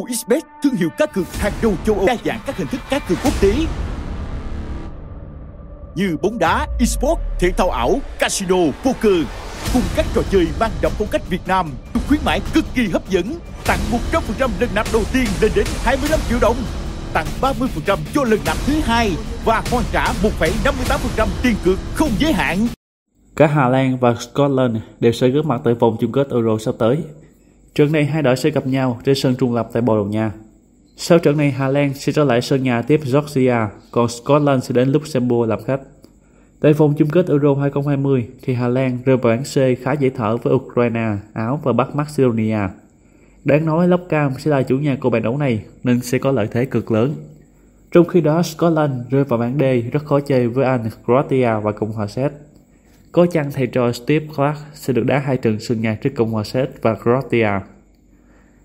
OXBet, thương hiệu cá cược hàng đầu châu Âu, đa dạng các hình thức cá cược quốc tế như bóng đá, esports, thể thao ảo, casino, poker cùng các trò chơi mang đậm phong cách Việt Nam, được khuyến mãi cực kỳ hấp dẫn, tặng 100% lần nạp đầu tiên lên đến 25 triệu đồng, tặng 30% cho lần nạp thứ hai và hoàn trả 1,58% tiền cược không giới hạn. Cả Hà Lan và Scotland đều sẽ góp mặt tại vòng chung kết Euro sắp tới. Trận này hai đội sẽ gặp nhau trên sân trung lập tại Bồ Đào Nha. Sau trận này Hà Lan sẽ trở lại sân nhà tiếp Georgia, còn Scotland sẽ đến Luxembourg làm khách. Tại vòng chung kết Euro 2020 thì Hà Lan rơi vào bảng C khá dễ thở với Ukraine, Áo và Bắc Macedonia. Đáng nói Lóc Cam sẽ là chủ nhà của bảng đấu này nên sẽ có lợi thế cực lớn. Trong khi đó Scotland rơi vào bảng D rất khó chơi với Anh, Croatia và Cộng hòa Séc. Có chăng thầy trò Steve Clark sẽ được đá hai trận sân nhà trước Cộng hòa Séc và Croatia.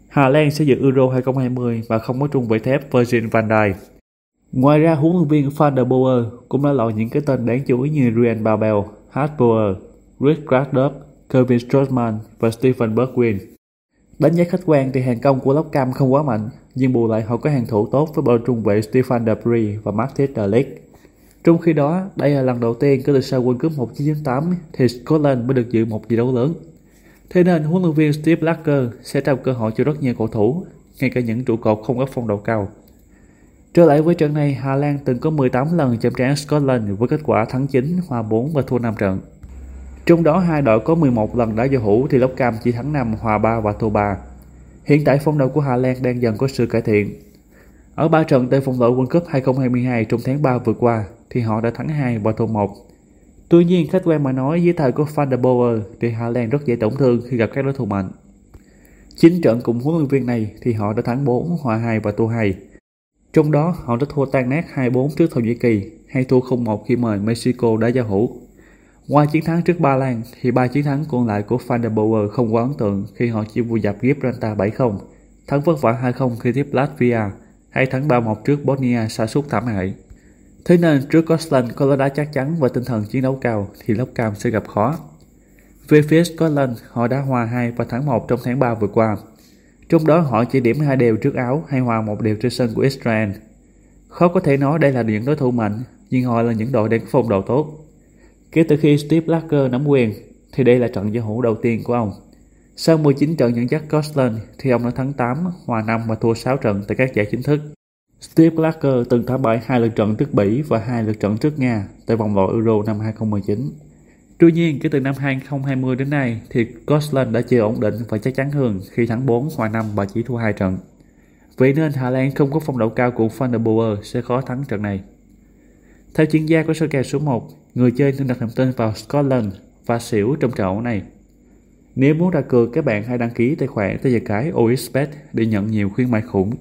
Hà Lan sẽ dự Euro 2020 và không có trung vệ thép Virgin van Dijk. Ngoài ra, huấn luyện viên Van der Boer cũng đã loại những cái tên đáng chú ý như Ryan Babel, Hart Boer, Rick Graddup, Kevin Strootman và Stephen Bergwijn. Đánh giá khách quan thì hàng công của Lóc Cam không quá mạnh, nhưng bù lại họ có hàng thủ tốt với bao trung vệ Stefan Debris và Martin Delic. Trong khi đó, đây là lần đầu tiên kể từ sau World Cup 1998 thì Scotland mới được dự một giải đấu lớn. Thế nên huấn luyện viên Steve Lacker sẽ trao cơ hội cho rất nhiều cầu thủ, ngay cả những trụ cột không có phong độ cao. Trở lại với trận này, Hà Lan từng có 18 lần chạm trán Scotland với kết quả thắng 9, hòa 4 và thua 5 trận. Trong đó hai đội có 11 lần đá giao hữu thì Lốc Cam chỉ thắng 5, hòa 3 và thua 3. Hiện tại phong độ của Hà Lan đang dần có sự cải thiện. Ở 3 trận tại vòng loại World Cup 2022 trong tháng 3 vừa qua thì họ đã thắng 2 và thua 1. Tuy nhiên, khách quan mà nói dưới thời của Van der Boer thì Hà Lan rất dễ tổn thương khi gặp các đối thủ mạnh. Chính trận cùng huấn luyện viên này thì họ đã thắng 4, hòa 2 và thua 2. Trong đó, họ đã thua tan nát 2-4 trước Thổ Nhĩ Kỳ, hay thua 0-1 khi mời Mexico đá giao hữu. Ngoài chiến thắng trước Ba Lan, thì ba chiến thắng còn lại của Van der Boer không quá ấn tượng khi họ chỉ vùi dập Gibraltar 7-0, thắng vất vả 2-0 khi tiếp Latvia, hay thắng 3-1 trước Bosnia sa sút thảm hại. Thế nên trước Scotland có lối đá chắc chắn và tinh thần chiến đấu cao thì Lốc Cam sẽ gặp khó. Về phía Scotland, họ đã hòa 2 và thắng 1 trong tháng 3 vừa qua. Trong đó họ chỉ điểm hai đều trước Áo hay hòa một đều trên sân của Israel. Khó có thể nói đây là những đối thủ mạnh, nhưng họ là những đội đang phong độ tốt. Kể từ khi Steve Larker nắm quyền, thì đây là trận giao hữu đầu tiên của ông. Sau 19 trận dẫn dắt Scotland thì ông đã thắng 8, hòa 5 và thua 6 trận tại các giải chính thức. Steve Clarker từng thảm bại hai lượt trận trước Bỉ và hai lượt trận trước Nga tại vòng loại Euro năm 2019. Tuy nhiên, kể từ năm 2020 đến nay thì Scotland đã chơi ổn định và chắc chắn hơn khi thắng 4 hòa 5 và chỉ thua 2 trận. Vậy nên Hà Lan không có phong độ cao của Van der Boer sẽ khó thắng trận này. Theo chuyên gia của sơ kèo số 1, người chơi nên đặt niềm tin vào Scotland và xỉu trong trận này. Nếu muốn đặt cược, các bạn hãy đăng ký tài khoản tại giờ cái OXBet để nhận nhiều khuyến mại khủng.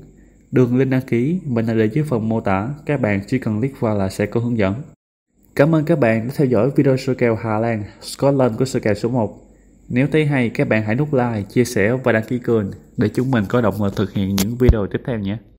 Đường link đăng ký mình đã để dưới phần mô tả, các bạn chỉ cần click vào là sẽ có hướng dẫn. Cảm ơn các bạn đã theo dõi video sơ kèo Hà Lan, Scotland của sơ kèo số 1. Nếu thấy hay, các bạn hãy nút like, chia sẻ và đăng ký kênh để chúng mình có động lực thực hiện những video tiếp theo nhé.